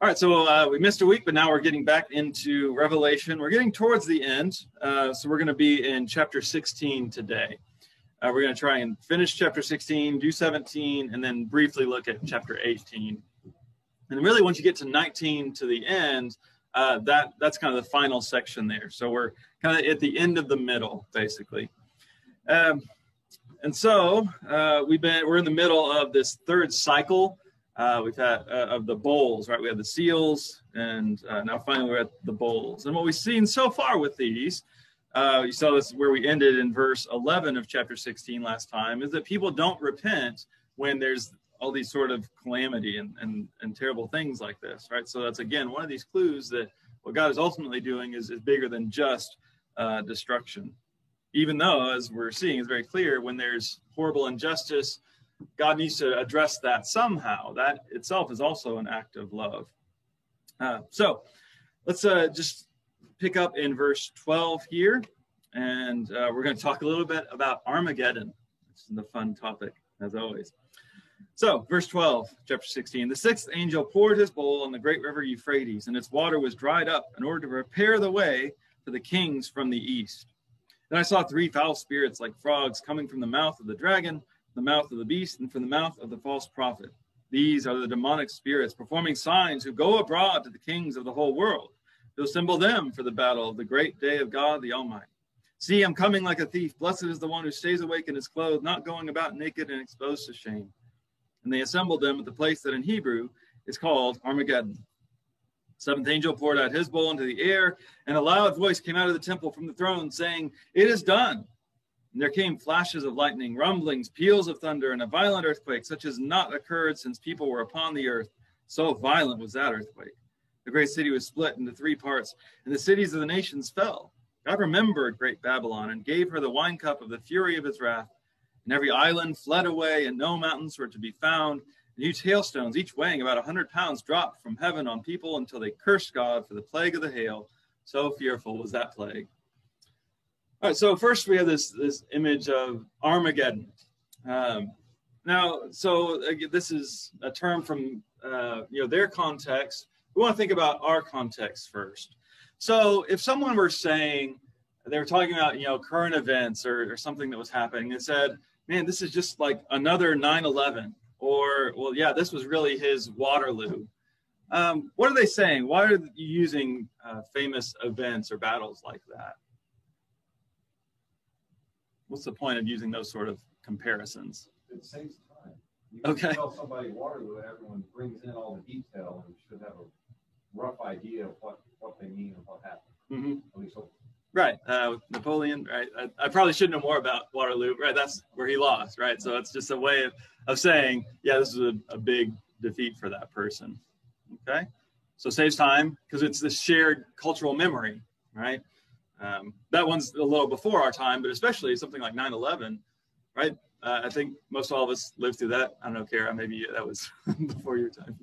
All right, so uh, we missed a week, but now we're getting back into Revelation. We're getting towards the end, uh, so we're going to be in chapter 16 today. Uh, we're going to try and finish chapter 16, do 17, and then briefly look at chapter 18. And really, once you get to 19 to the end, uh, that that's kind of the final section there. So we're kind of at the end of the middle, basically. Um, and so uh, we've been we're in the middle of this third cycle uh, we've had uh, of the bowls, right? We have the seals, and uh, now finally we're at the bowls. And what we've seen so far with these, uh, you saw this where we ended in verse 11 of chapter 16 last time, is that people don't repent when there's all these sort of calamity and, and, and terrible things like this, right? So that's again one of these clues that what God is ultimately doing is, is bigger than just uh, destruction. Even though, as we're seeing, it's very clear when there's horrible injustice God needs to address that somehow. That itself is also an act of love. Uh, so let's uh, just pick up in verse 12 here, and uh, we're going to talk a little bit about Armageddon. This is the fun topic, as always. So, verse 12, chapter 16. The sixth angel poured his bowl on the great river Euphrates, and its water was dried up in order to prepare the way for the kings from the east. Then I saw three foul spirits like frogs coming from the mouth of the dragon the mouth of the beast and from the mouth of the false prophet. These are the demonic spirits performing signs who go abroad to the kings of the whole world to assemble them for the battle of the great day of God the Almighty. See, I'm coming like a thief. Blessed is the one who stays awake in his clothes, not going about naked and exposed to shame. And they assembled them at the place that in Hebrew is called Armageddon. Seventh angel poured out his bowl into the air, and a loud voice came out of the temple from the throne, saying, It is done. And there came flashes of lightning, rumblings, peals of thunder, and a violent earthquake, such as not occurred since people were upon the earth. So violent was that earthquake. The great city was split into three parts, and the cities of the nations fell. God remembered great Babylon and gave her the wine cup of the fury of his wrath. And every island fled away, and no mountains were to be found. And huge hailstones, each weighing about a hundred pounds, dropped from heaven on people until they cursed God for the plague of the hail. So fearful was that plague. All right, so first we have this this image of Armageddon. Um, now, so this is a term from uh, you know their context. We want to think about our context first. So, if someone were saying they were talking about you know current events or, or something that was happening, and said, "Man, this is just like another 9/11," or "Well, yeah, this was really his Waterloo." Um, what are they saying? Why are you using uh, famous events or battles like that? What's the point of using those sort of comparisons? It saves time. You okay. tell somebody Waterloo, everyone brings in all the detail and should have a rough idea of what, what they mean and what happened. Mm-hmm. Right. Uh, Napoleon, right. I, I, probably should know more about Waterloo, right? That's where he lost, right? So it's just a way of, of saying, yeah, this is a, a big defeat for that person. Okay. So saves time because it's this shared cultural memory, right? Um, that one's a little before our time, but especially something like 9/11, right? Uh, I think most all of us lived through that. I don't Kara, maybe that was before your time.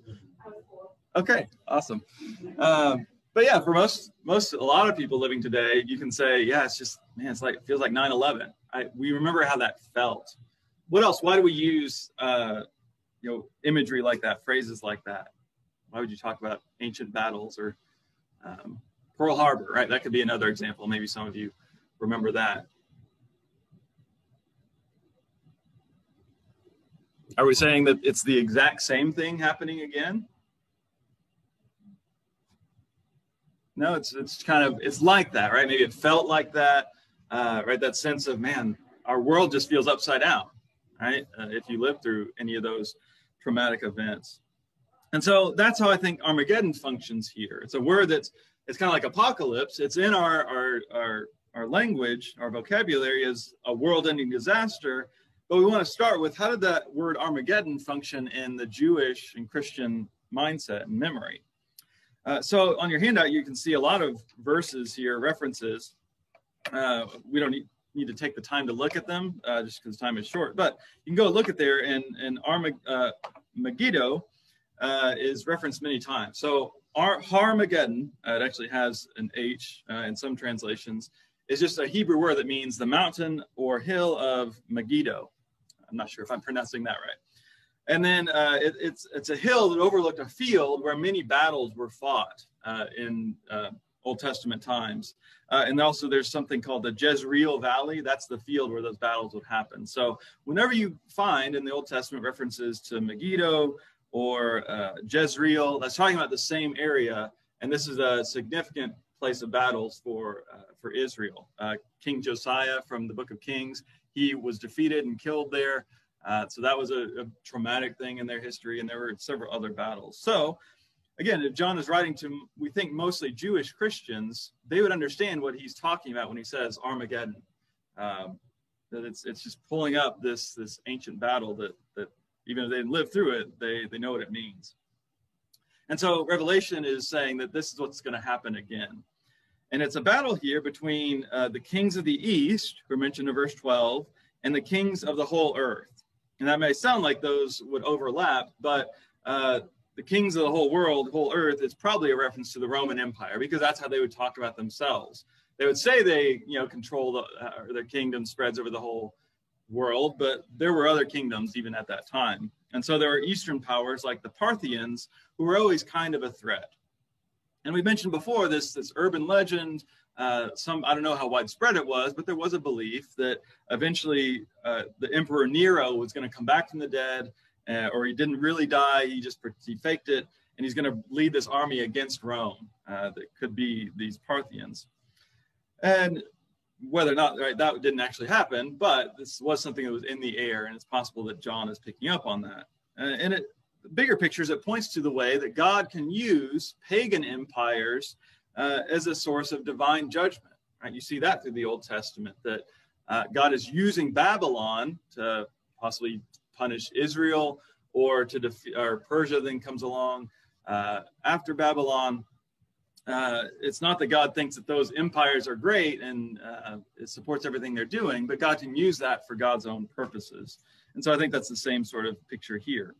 Okay, awesome. Um, but yeah, for most, most, a lot of people living today, you can say, yeah, it's just, man, it's like, it feels like 9/11. I, we remember how that felt. What else? Why do we use, uh, you know, imagery like that, phrases like that? Why would you talk about ancient battles or um, Pearl Harbor, right? That could be another example. Maybe some of you remember that. Are we saying that it's the exact same thing happening again? No, it's it's kind of it's like that, right? Maybe it felt like that, uh, right? That sense of man, our world just feels upside down, right? Uh, if you live through any of those traumatic events, and so that's how I think Armageddon functions here. It's a word that's it's kind of like apocalypse. It's in our, our, our, our language, our vocabulary is a world ending disaster. But we want to start with how did that word Armageddon function in the Jewish and Christian mindset and memory? Uh, so on your handout, you can see a lot of verses here, references. Uh, we don't need, need to take the time to look at them uh, just because time is short, but you can go look at there and, and Armag- uh, uh, is referenced many times. So Ar- Harmageddon, uh, it actually has an H uh, in some translations, is just a Hebrew word that means the mountain or hill of Megiddo. I'm not sure if I'm pronouncing that right. And then uh, it, it's it's a hill that overlooked a field where many battles were fought uh, in uh, Old Testament times. Uh, and also, there's something called the Jezreel Valley. That's the field where those battles would happen. So, whenever you find in the Old Testament references to Megiddo or uh, Jezreel, that's talking about the same area. And this is a significant place of battles for uh, for Israel. Uh, King Josiah from the Book of Kings, he was defeated and killed there. Uh, so that was a, a, traumatic thing in their history, and there were several other battles. So again, if John is writing to, we think mostly Jewish Christians, they would understand what he's talking about when he says Armageddon. Um, that it's it's just pulling up this this ancient battle that that even if they didn't live through it, they they know what it means. And so Revelation is saying that this is what's going to happen again. And it's a battle here between uh, the kings of the east, who are mentioned in verse 12, and the kings of the whole earth. And that may sound like those would overlap, but uh, the kings of the whole world, the whole earth, is probably a reference to the Roman Empire because that's how they would talk about themselves. They would say they, you know, control the, uh, their kingdom spreads over the whole world, but there were other kingdoms even at that time. And so there were Eastern powers like the Parthians who were always kind of a threat. And we mentioned before this this urban legend. Uh, some I don't know how widespread it was, but there was a belief that eventually uh, the Emperor Nero was going to come back from the dead, uh, or he didn't really die. He just he faked it, and he's going to lead this army against Rome. Uh, that could be these Parthians. And whether or not right, that didn't actually happen, but this was something that was in the air, and it's possible that John is picking up on that. Uh, and it bigger pictures, it points to the way that God can use pagan empires uh, as a source of divine judgment. Right? You see that through the Old Testament that uh, God is using Babylon to possibly punish Israel or to defeat, or Persia then comes along uh, after Babylon. Uh, it's not that God thinks that those empires are great and uh, it supports everything they're doing, but God can use that for God's own purposes. And so I think that's the same sort of picture here.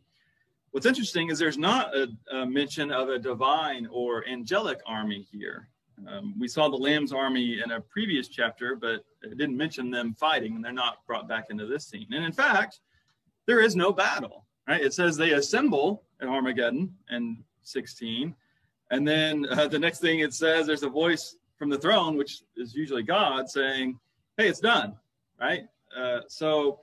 What's interesting is there's not a, a mention of a divine or angelic army here. Um, we saw the Lamb's army in a previous chapter, but it didn't mention them fighting, and they're not brought back into this scene. And in fact, there is no battle, right? It says they assemble at Armageddon in 16. And then uh, the next thing it says, there's a voice from the throne, which is usually God, saying, hey, it's done, right? Uh, so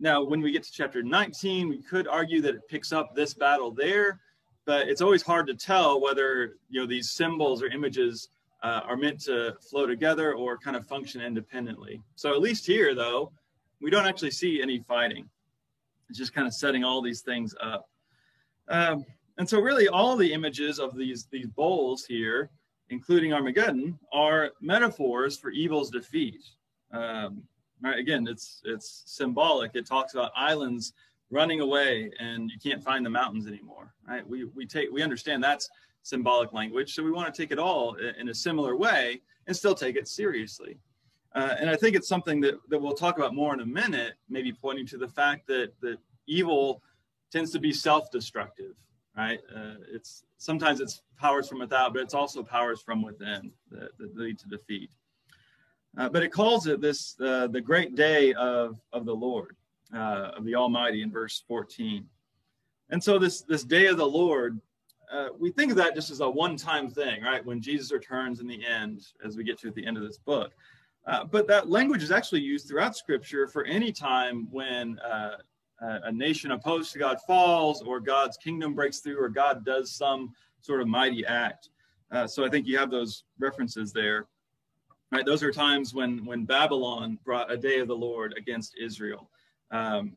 now, when we get to chapter 19, we could argue that it picks up this battle there, but it's always hard to tell whether you know these symbols or images uh, are meant to flow together or kind of function independently. So at least here, though, we don't actually see any fighting. It's just kind of setting all these things up. Um, and so really all the images of these, these bowls here, including Armageddon, are metaphors for evil's defeat. Um, right again it's it's symbolic. It talks about islands running away and you can't find the mountains anymore right? We we take we understand that's symbolic language. So we want to take it all in a similar way and still take it seriously. Uh, and i think it's something that, that we'll talk about more in a minute maybe pointing to the fact that that evil tends to be self-destructive right uh, it's sometimes it's powers from without but it's also powers from within that, that lead to defeat uh, but it calls it this uh, the great day of, of the Lord, uh, of the Almighty in verse 14. And so this, this day of the Lord, uh, we think of that just as a one-time thing, right? When Jesus returns in the end, as we get to at the end of this book. Uh, but that language is actually used throughout Scripture for any time when a nation opposed to God falls, or God's kingdom breaks through, or God does some sort of mighty act. so I think you have those references there. Right, those are times when when Babylon brought a day of the Lord against Israel, um,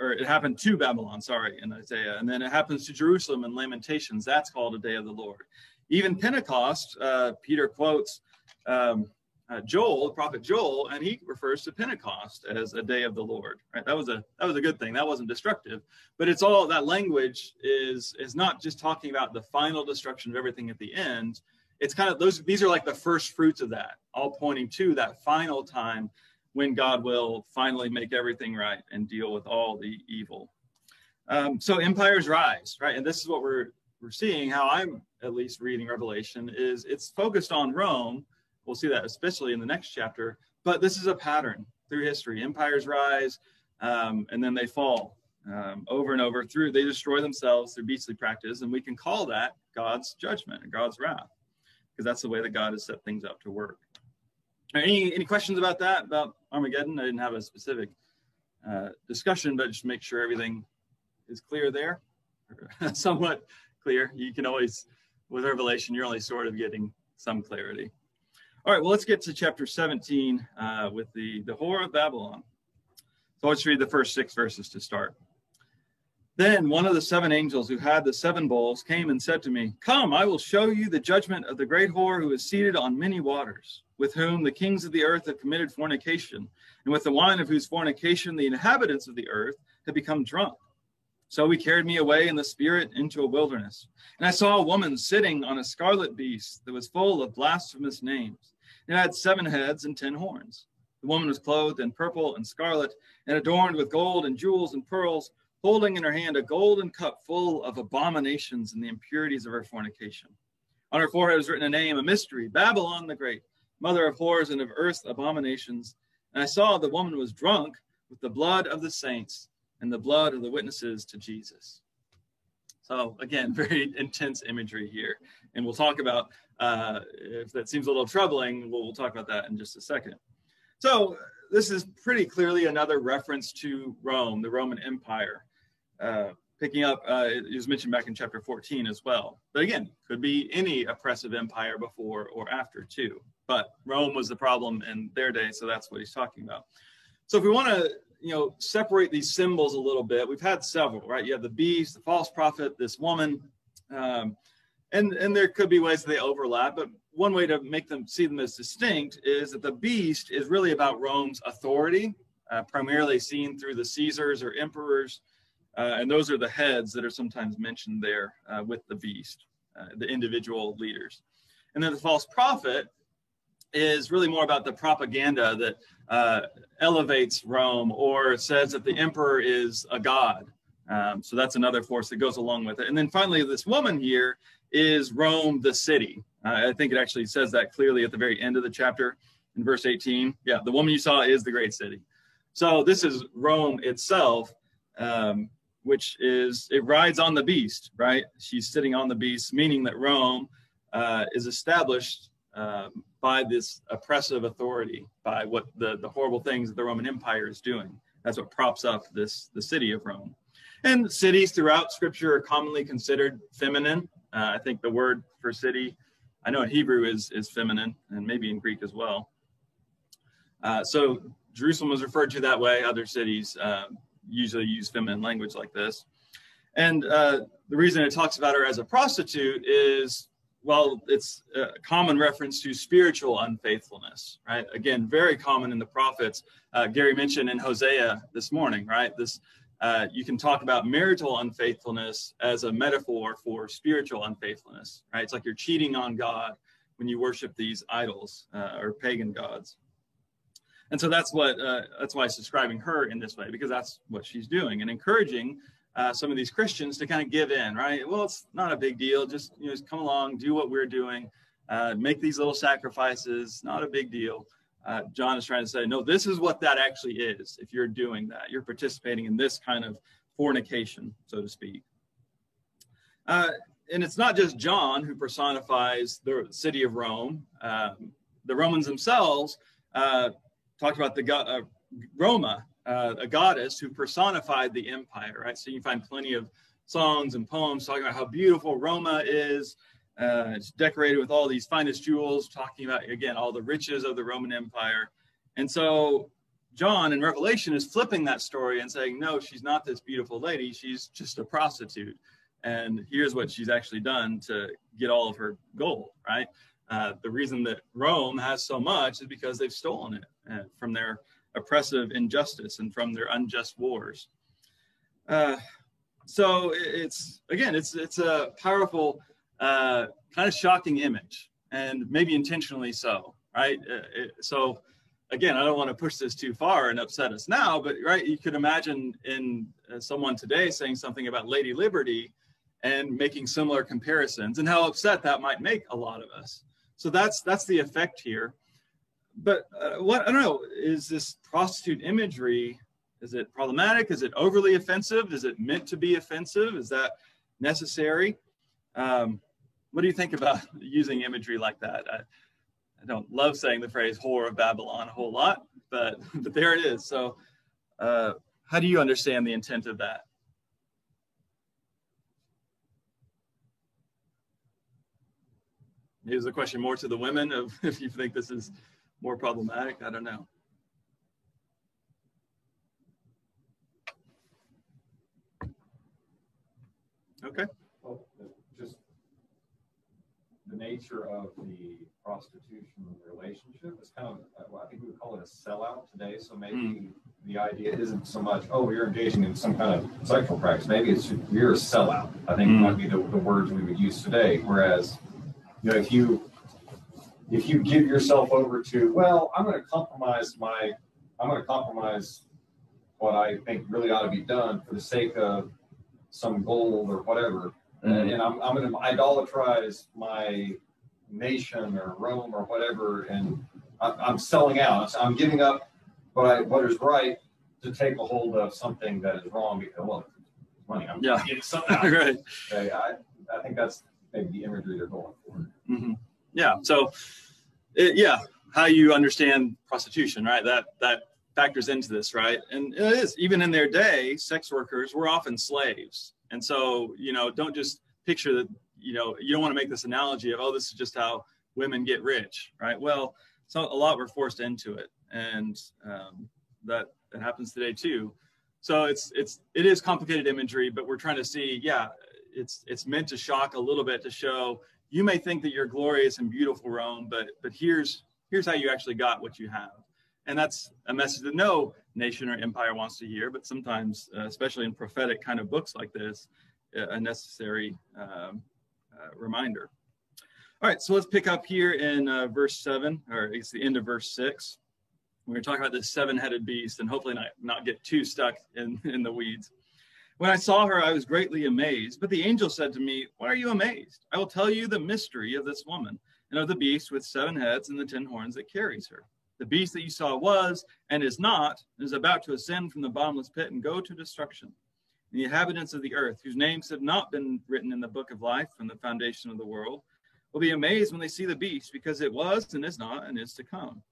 or it happened to Babylon. Sorry, in Isaiah, and then it happens to Jerusalem in Lamentations. That's called a day of the Lord. Even Pentecost, uh, Peter quotes um, uh, Joel, the prophet Joel, and he refers to Pentecost as a day of the Lord. Right, that was a that was a good thing. That wasn't destructive, but it's all that language is is not just talking about the final destruction of everything at the end it's kind of those these are like the first fruits of that all pointing to that final time when god will finally make everything right and deal with all the evil um, so empires rise right and this is what we're we're seeing how i'm at least reading revelation is it's focused on rome we'll see that especially in the next chapter but this is a pattern through history empires rise um, and then they fall um, over and over through. They destroy themselves through beastly practice, and we can call that God's judgment and God's wrath, because that's the way that God has set things up to work. Any any questions about that about Armageddon? I didn't have a specific uh, discussion, but just make sure everything is clear there, somewhat clear. You can always, with Revelation, you're only sort of getting some clarity. All right, well, let's get to chapter 17 uh, with the, the whore of Babylon. So let's read the first six verses to start. Then one of the seven angels who had the seven bowls came and said to me, Come, I will show you the judgment of the great whore who is seated on many waters, with whom the kings of the earth have committed fornication, and with the wine of whose fornication the inhabitants of the earth have become drunk. So he carried me away in the spirit into a wilderness. And I saw a woman sitting on a scarlet beast that was full of blasphemous names. It had seven heads and ten horns. The woman was clothed in purple and scarlet and adorned with gold and jewels and pearls, holding in her hand a golden cup full of abominations and the impurities of her fornication. On her forehead was written a name, a mystery Babylon the Great, mother of whores and of earth's abominations. And I saw the woman was drunk with the blood of the saints and the blood of the witnesses to Jesus. So again, very intense imagery here, and we'll talk about uh, if that seems a little troubling. We'll, we'll talk about that in just a second. So this is pretty clearly another reference to Rome, the Roman Empire, uh, picking up. Uh, it was mentioned back in chapter 14 as well. But again, could be any oppressive empire before or after too. But Rome was the problem in their day, so that's what he's talking about. So if we want to you know, separate these symbols a little bit. We've had several, right? You have the beast, the false prophet, this woman, um, and and there could be ways that they overlap. But one way to make them see them as distinct is that the beast is really about Rome's authority, uh, primarily seen through the Caesars or emperors, uh, and those are the heads that are sometimes mentioned there uh, with the beast, uh, the individual leaders. And then the false prophet is really more about the propaganda that uh, elevates Rome or says that the emperor is a god. Um, so that's another force that goes along with it. And then finally, this woman here is Rome, the city. Uh, I think it actually says that clearly at the very end of the chapter in verse 18. Yeah, the woman you saw is the great city. So this is Rome itself, um, which is, it rides on the beast, right? She's sitting on the beast, meaning that Rome uh, is established um, by this oppressive authority, by what the, the horrible things that the Roman Empire is doing. That's what props up this the city of Rome. And cities throughout Scripture are commonly considered feminine. Uh, I think the word for city, I know in Hebrew is is feminine, and maybe in Greek as well. Uh, so Jerusalem was referred to that way. Other cities uh, usually use feminine language like this. And uh, the reason it talks about her as a prostitute is well, it's a common reference to spiritual unfaithfulness, right? Again, very common in the prophets. Uh, Gary mentioned in Hosea this morning, right? This uh, you can talk about marital unfaithfulness as a metaphor for spiritual unfaithfulness, right? It's like you're cheating on God when you worship these idols uh, or pagan gods. And so that's what uh, that's why it's describing her in this way because that's what she's doing and encouraging uh, some of these Christians to kind of give in, right? Well, it's not a big deal. Just you know, just come along, do what we're doing, uh, make these little sacrifices. Not a big deal. Uh, John is trying to say, no, this is what that actually is. If you're doing that, you're participating in this kind of fornication, so to speak. Uh, and it's not just John who personifies the city of Rome. Um, the Romans themselves uh, talked about the uh, Roma uh, a goddess who personified the empire, right? So you find plenty of songs and poems talking about how beautiful Roma is. Uh, it's decorated with all these finest jewels, talking about, again, all the riches of the Roman Empire. And so John in Revelation is flipping that story and saying, no, she's not this beautiful lady. She's just a prostitute. And here's what she's actually done to get all of her gold, right? Uh, the reason that Rome has so much is because they've stolen it uh, from their oppressive injustice and from their unjust wars. Uh, so it's again, it's it's a powerful, uh, kind of shocking image, and maybe intentionally so, right? Uh, it, so again, I don't want to push this too far and upset us now, but right, you could imagine in uh, someone today saying something about Lady Liberty and making similar comparisons, and how upset that might make a lot of us. So that's that's the effect here but uh, what I don't know is this prostitute imagery Is it problematic? Is it overly offensive? Is it meant to be offensive? Is that necessary? Um, what do you think about using imagery like that? I, I don't love saying the phrase "whore of Babylon" a whole lot, but but there it is. So, uh, how do you understand the intent of that? Is the question more to the women of if you think this is more problematic? I don't know. Okay. Well, just the nature of the prostitution relationship is kind of, well, I think we would call it a sellout today. So maybe mm. the idea isn't so much, oh, you're engaging in some kind of sexual practice. Maybe it's you're a sellout. I think mm. might be the, the words we would use today. Whereas, you know, if you if you give yourself over to, well, I'm going to compromise my, I'm going to compromise what I think really ought to be done for the sake of some goal or whatever, mm-hmm. and I'm, I'm going to idolatrize my nation or Rome or whatever, and I, am selling out. I'm giving up what I what is right to take a hold of something that is wrong because well, money. I'm yeah. getting something out. right. Okay, I I think that's maybe the imagery they're going for. Mm-hmm. Yeah. So, it, yeah, how you understand prostitution, right? That that factors into this, right? And it is even in their day, sex workers were often slaves, and so you know, don't just picture that. You know, you don't want to make this analogy of oh, this is just how women get rich, right? Well, so a lot were forced into it, and um, that that happens today too. So it's it's it is complicated imagery, but we're trying to see, yeah, it's it's meant to shock a little bit to show you may think that you're glorious and beautiful Rome, but but here's here's how you actually got what you have. And that's a message that no nation or empire wants to hear but sometimes uh, especially in prophetic kind of books like this a necessary um, uh, reminder. All right so let's pick up here in uh, verse 7 or it's the end of verse 6 we're going to talk about this seven-headed beast and hopefully not, not get too stuck in, in the weeds when i saw her i was greatly amazed but the angel said to me why are you amazed i will tell you the mystery of this woman and of the beast with seven heads and the ten horns that carries her the beast that you saw was and is not, and is about to ascend from the bottomless pit and go to destruction. And the inhabitants of the earth, whose names have not been written in the book of life from the foundation of the world, will be amazed when they see the beast, because it was and is not and is to come.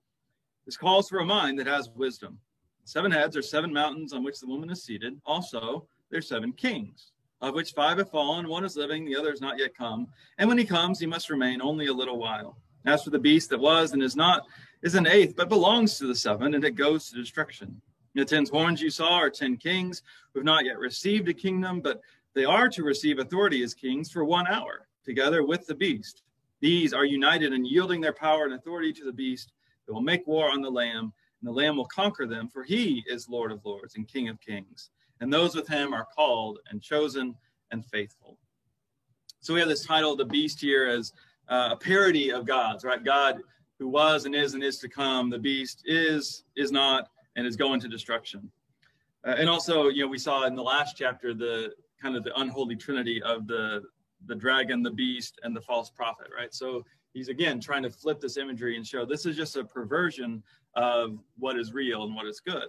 This calls for a mind that has wisdom. Seven heads are seven mountains on which the woman is seated. Also, there are seven kings, of which five have fallen, one is living, the other has not yet come. And when he comes, he must remain only a little while. As for the beast that was and is not, is an eighth, but belongs to the seven, and it goes to destruction. The ten horns you saw are ten kings who have not yet received a kingdom, but they are to receive authority as kings for one hour, together with the beast. These are united in yielding their power and authority to the beast. They will make war on the Lamb, and the Lamb will conquer them, for he is Lord of lords and King of kings. And those with him are called and chosen and faithful. So we have this title, The Beast, here as uh, a parody of God's, right? God who was and is and is to come. The beast is, is not, and is going to destruction. Uh, and also, you know, we saw in the last chapter the kind of the unholy trinity of the the dragon, the beast, and the false prophet, right? So he's again trying to flip this imagery and show this is just a perversion of what is real and what is good.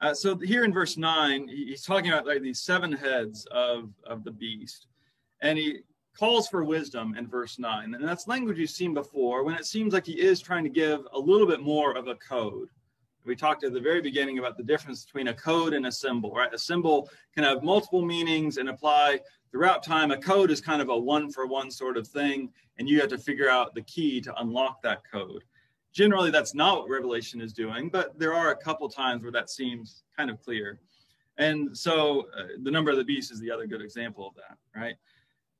Uh, so here in verse nine, he's talking about like these seven heads of of the beast, and he calls for wisdom in verse 9. And that's language you've seen before when it seems like he is trying to give a little bit more of a code. We talked at the very beginning about the difference between a code and a symbol, right? A symbol can have multiple meanings and apply throughout time. A code is kind of a one for one sort of thing, and you have to figure out the key to unlock that code. Generally, that's not what Revelation is doing, but there are a couple times where that seems kind of clear. And so uh, the number of the beast is the other good example of that, right?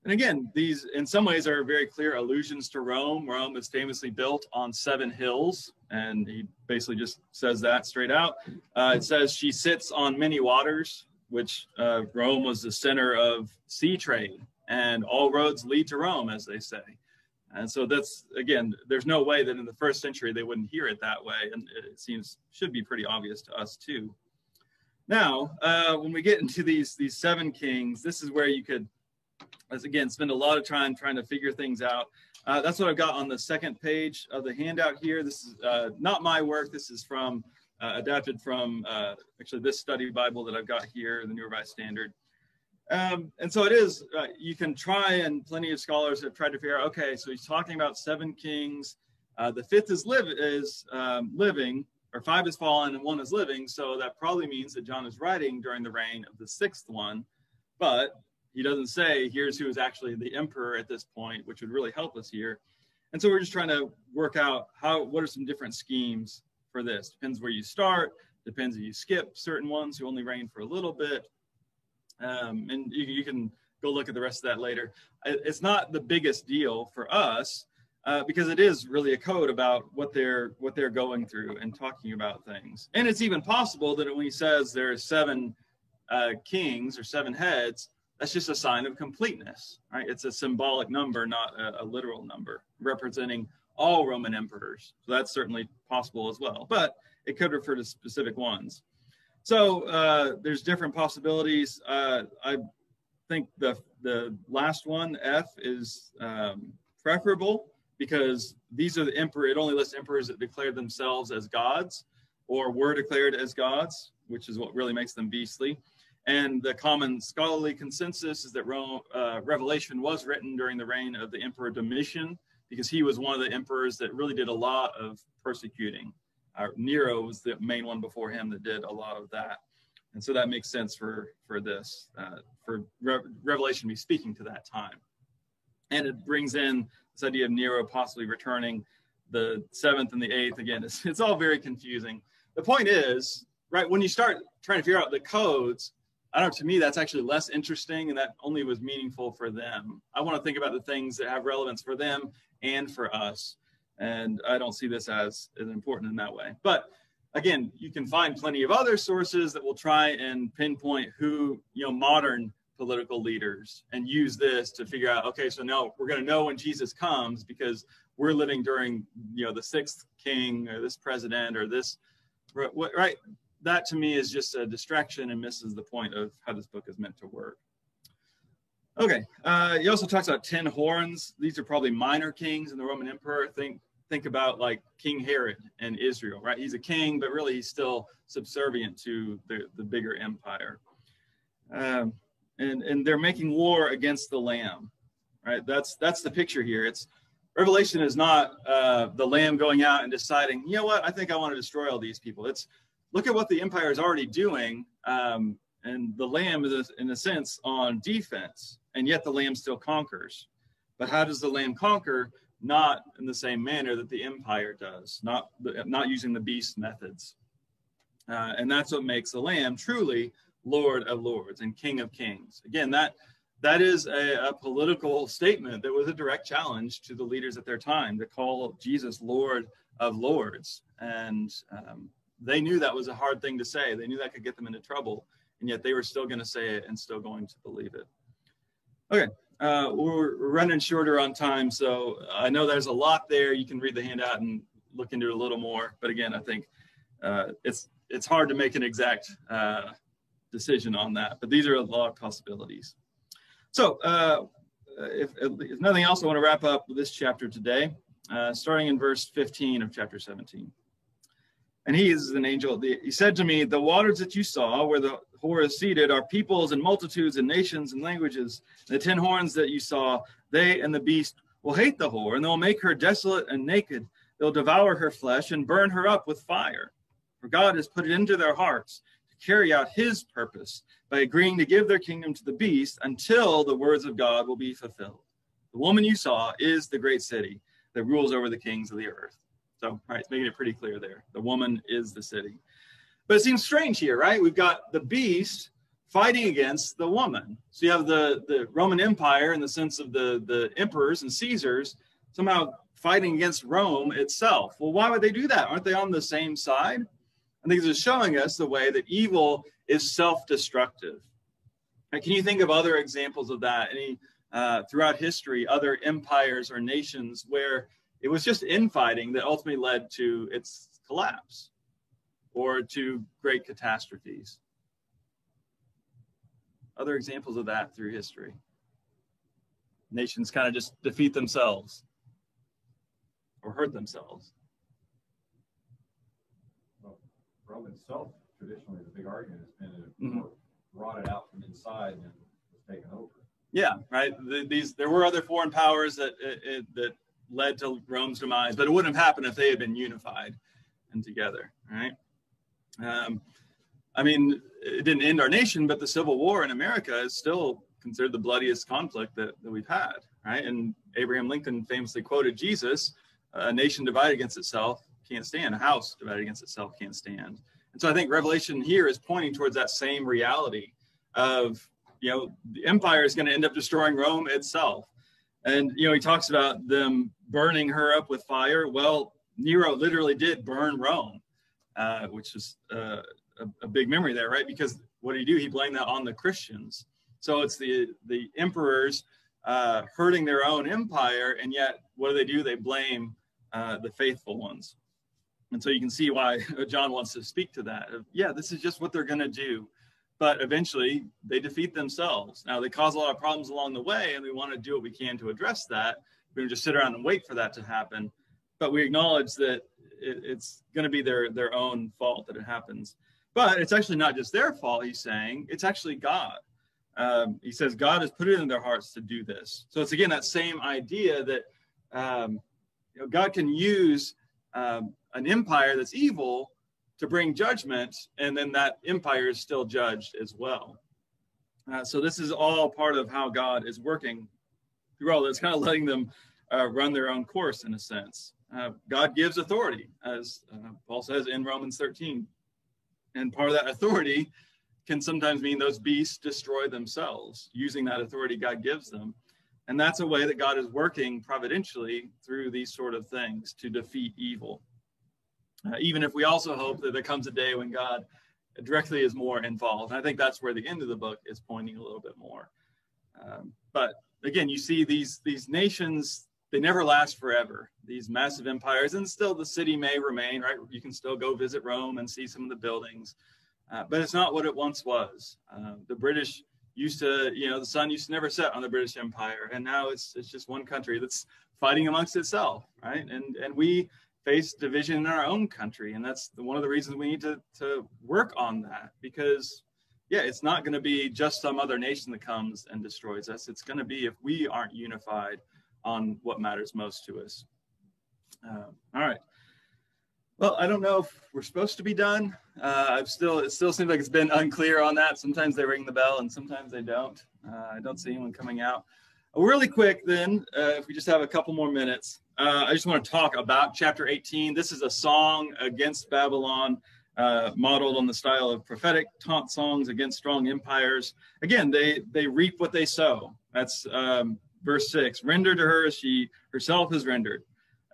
And again, these in some ways are very clear allusions to Rome. Rome is famously built on seven hills, and he basically just says that straight out. Uh, it says she sits on many waters, which uh, Rome was the center of sea trade, and all roads lead to Rome, as they say. And so that's again, there's no way that in the first century they wouldn't hear it that way, and it seems should be pretty obvious to us too. Now, uh, when we get into these these seven kings, this is where you could as again, spend a lot of time trying to figure things out. Uh, that's what I've got on the second page of the handout here. This is uh, not my work. This is from uh, adapted from uh, actually this study Bible that I've got here, the New Revised Standard. Um, and so it is, uh, you can try, and plenty of scholars have tried to figure out, okay, so he's talking about seven kings. Uh, the fifth is, live, is um, living, or five is fallen, and one is living. So that probably means that John is writing during the reign of the sixth one. But he doesn't say, here's who is actually the emperor at this point, which would really help us here. And so we're just trying to work out how, what are some different schemes for this? Depends where you start, depends if you skip certain ones who only reign for a little bit um, and you, you, can go look at the rest of that later. It's not the biggest deal for us uh, because it is really a code about what they're what they're going through and talking about things. And it's even possible that when he says there are seven uh, kings or seven heads, that's just a sign of completeness, right? It's a symbolic number, not a, a literal number, representing all Roman emperors. So that's certainly possible as well, but it could refer to specific ones. So uh, there's different possibilities. Uh, I think the the last one, F, is um, preferable because these are the emperor. It only lists emperors that declared themselves as gods or were declared as gods, which is what really makes them beastly. And the common scholarly consensus is that Rome, uh, Revelation was written during the reign of the Emperor Domitian because he was one of the emperors that really did a lot of persecuting Nero was the main one before him that did a lot of that. And so that makes sense for, for this, uh, for Re- Revelation to be speaking to that time. And it brings in this idea of Nero possibly returning the seventh and the eighth. Again, it's, it's all very confusing. The point is, right, when you start trying to figure out the codes, I don't know, to me, that's actually less interesting and that only was meaningful for them. I want to think about the things that have relevance for them and for us. And I don't see this as, as important in that way. But again, you can find plenty of other sources that will try and pinpoint who, you know, modern political leaders and use this to figure out, okay, so now we're going to know when Jesus comes because we're living during, you know, the sixth king or this president or this, right? That to me is just a distraction and misses the point of how this book is meant to work. Okay, uh, he also talks about 10 horns. These are probably minor kings in the Roman Emperor. Think think about like King Herod and Israel, right? He's a king, but really he's still subservient to the, the bigger empire. Um, and, and they're making war against the lamb, right? That's, that's the picture here. It's Revelation is not uh, the lamb going out and deciding, you know what, I think I want to destroy all these people. It's look at what the empire is already doing. Um, and the lamb is, in a sense, on defense, and yet the lamb still conquers. But how does the lamb conquer? not in the same manner that the empire does, not, not using the beast methods. Uh, and that's what makes the Lamb truly Lord of Lords and King of Kings. Again, that that is a, a, political statement that was a direct challenge to the leaders at their time to call Jesus Lord of Lords. And um, they knew that was a hard thing to say. They knew that could get them into trouble, and yet they were still going to say it and still going to believe it. Okay, uh, we're running shorter on time, so I know there's a lot there. You can read the handout and look into it a little more. But again, I think uh, it's it's hard to make an exact uh, decision on that. But these are a lot of possibilities. So, uh, if, if, nothing else, I want to wrap up this chapter today, uh, starting in verse 15 of chapter 17. And he is an angel. He said to me, The waters that you saw where the whore is seated are peoples and multitudes and nations and languages. The ten horns that you saw, they and the beast will hate the whore, and they'll make her desolate and naked. They'll devour her flesh and burn her up with fire. For God has put it into their hearts to carry out his purpose by agreeing to give their kingdom to the beast until the words of God will be fulfilled. The woman you saw is the great city that rules over the kings of the earth. So, right, it's making it pretty clear there. The woman is the city. But it seems strange here, right? We've got the beast fighting against the woman. So you have the, the Roman Empire in the sense of the, the emperors and Caesars somehow fighting against Rome itself. Well, why would they do that? Aren't they on the same side? I think this is showing us the way that evil is self-destructive. Can you think of other examples of that? Any uh, throughout history, other empires or nations where it was just infighting that ultimately led to its collapse or to great catastrophes. Other examples of that through history. Nations kind of just defeat themselves or hurt themselves. Rome itself, traditionally, the big argument has been it mm-hmm. rotted out from inside and was taken over. Yeah, right. The, these there were other foreign powers that it, it, that led to Rome's demise, but it wouldn't have happened if they had been unified and together, right? Um, I mean, it didn't end our nation, but the Civil War in America is still considered the bloodiest conflict that, that we've had, right? And Abraham Lincoln famously quoted Jesus a nation divided against itself can't stand, a house divided against itself can't stand. And so I think Revelation here is pointing towards that same reality of, you know, the empire is going to end up destroying Rome itself. And, you know, he talks about them burning her up with fire. Well, Nero literally did burn Rome, uh, which is uh, a, a, big memory there, right? Because what did he do? He blamed that on the Christians. So it's the the emperors uh, hurting their own empire, and yet what do they do? They blame uh, the faithful ones. And so you can see why John wants to speak to that. Yeah, this is just what they're going to do. But eventually they defeat themselves. Now they cause a lot of problems along the way, and we want to do what we can to address that. We don't just sit around and wait for that to happen. But we acknowledge that it, it's going to be their, their own fault that it happens. But it's actually not just their fault, he's saying, it's actually God. Um, he says God has put it in their hearts to do this. So it's again that same idea that um, you know, God can use um, an empire that's evil to bring judgment, and then that empire is still judged as well. Uh, so this is all part of how God is working through all this, kind of letting them uh, run their own course in a sense. Uh, God gives authority, as uh, Paul says in Romans 13. And part of that authority can sometimes mean those beasts destroy themselves using that authority God gives them. And that's a way that God is working providentially through these sort of things to defeat evil. Uh, even if we also hope that there comes a day when God directly is more involved. And I think that's where the end of the book is pointing a little bit more. Um, but again, you see these these nations they never last forever. These massive empires, and still the city may remain. Right, you can still go visit Rome and see some of the buildings, uh, but it's not what it once was. Uh, the British used to, you know, the sun used to never set on the British Empire, and now it's it's just one country that's fighting amongst itself, right? And and we face division in our own country, and that's one of the reasons we need to to work on that because, yeah, it's not going to be just some other nation that comes and destroys us. It's going to be if we aren't unified on what matters most to us. Uh, all right. Well, I don't know if we're supposed to be done. Uh, I've still, it still seems like it's been unclear on that. Sometimes they ring the bell and sometimes they don't. Uh, I don't see anyone coming out. Uh, really quick, then, uh, if we just have a couple more minutes, uh, I just want to talk about chapter 18. This is a song against Babylon, uh, modeled on the style of prophetic taunt songs against strong empires. Again, they they reap what they sow. That's um, verse six. Render to her as she herself is rendered.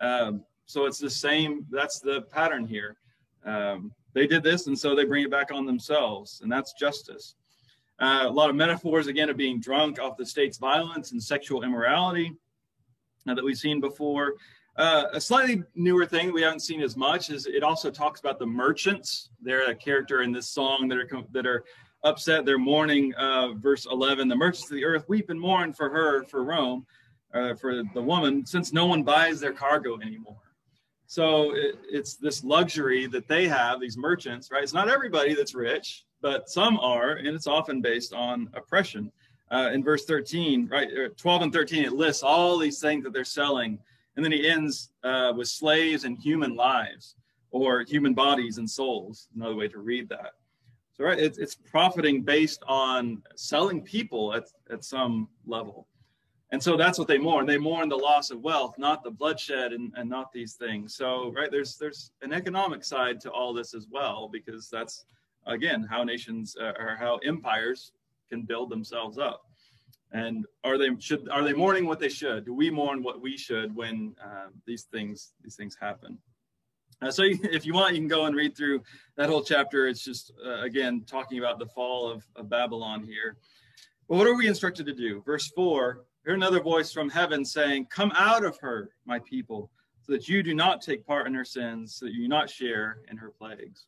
Um, so it's the same. That's the pattern here. Um, they did this, and so they bring it back on themselves, and that's justice. Uh, a lot of metaphors again of being drunk off the state's violence and sexual immorality uh, that we've seen before. Uh, a slightly newer thing we haven't seen as much is it also talks about the merchants. They're a character in this song that are that are upset. They're mourning. Uh, verse 11: The merchants of the earth weep and mourn for her, for Rome, uh, for the woman, since no one buys their cargo anymore. So it, it's this luxury that they have, these merchants, right? It's not everybody that's rich, but some are, and it's often based on oppression. Uh, in verse 13, right, uh, 12 and 13, it lists all these things that they're selling. And then he ends uh, with slaves and human lives or human bodies and souls. Another way to read that. So, right, it's, it's profiting based on selling people at, at some level. And so that's what they mourn. They mourn the loss of wealth, not the bloodshed and, and not these things. So, right, there's there's an economic side to all this as well, because that's again how nations uh, or how empires can build themselves up. And are they should are they mourning what they should? Do we mourn what we should when uh, these things these things happen? Uh, so if you want, you can go and read through that whole chapter. It's just uh, again talking about the fall of, of Babylon here. But what are we instructed to do? Verse four hear another voice from heaven saying, Come out of her, my people, so that you do not take part in her sins, so that you do not share in her plagues.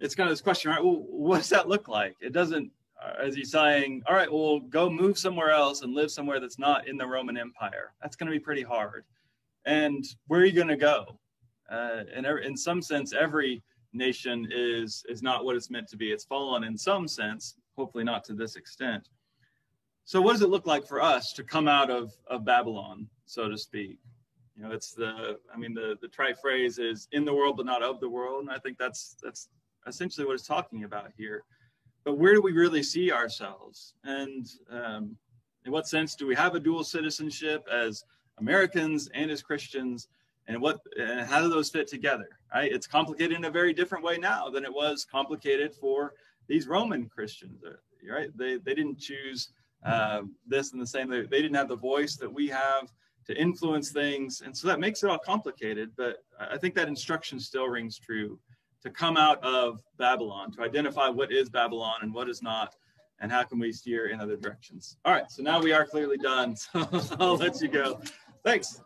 It's kind of this question, right? Well, what does that look like? It doesn't, uh, as he's saying, all right, well, go move somewhere else and live somewhere that's not in the Roman Empire. That's going to be pretty hard. And where are you going to go? Uh, in, in some sense, every nation is is not what it's meant to be. It's fallen in some sense, hopefully not to this extent. So what does it look like for us to come out of, of Babylon, so to speak? You know, it's the I mean the the trite phrase is in the world but not of the world, and I think that's that's essentially what it's talking about here. But where do we really see ourselves? And um, in what sense do we have a dual citizenship as Americans and as Christians? And what and how do those fit together? Right? It's complicated in a very different way now than it was complicated for these Roman Christians. Uh, right? They they didn't choose uh, this and the same. They, they didn't have the voice that we have to influence things, and so that makes it all complicated. But I think that instruction still rings true to come out of Babylon, to identify what is Babylon and what is not, and how can we steer in other directions. All right, so now we are clearly done. So I'll let you go. Thanks.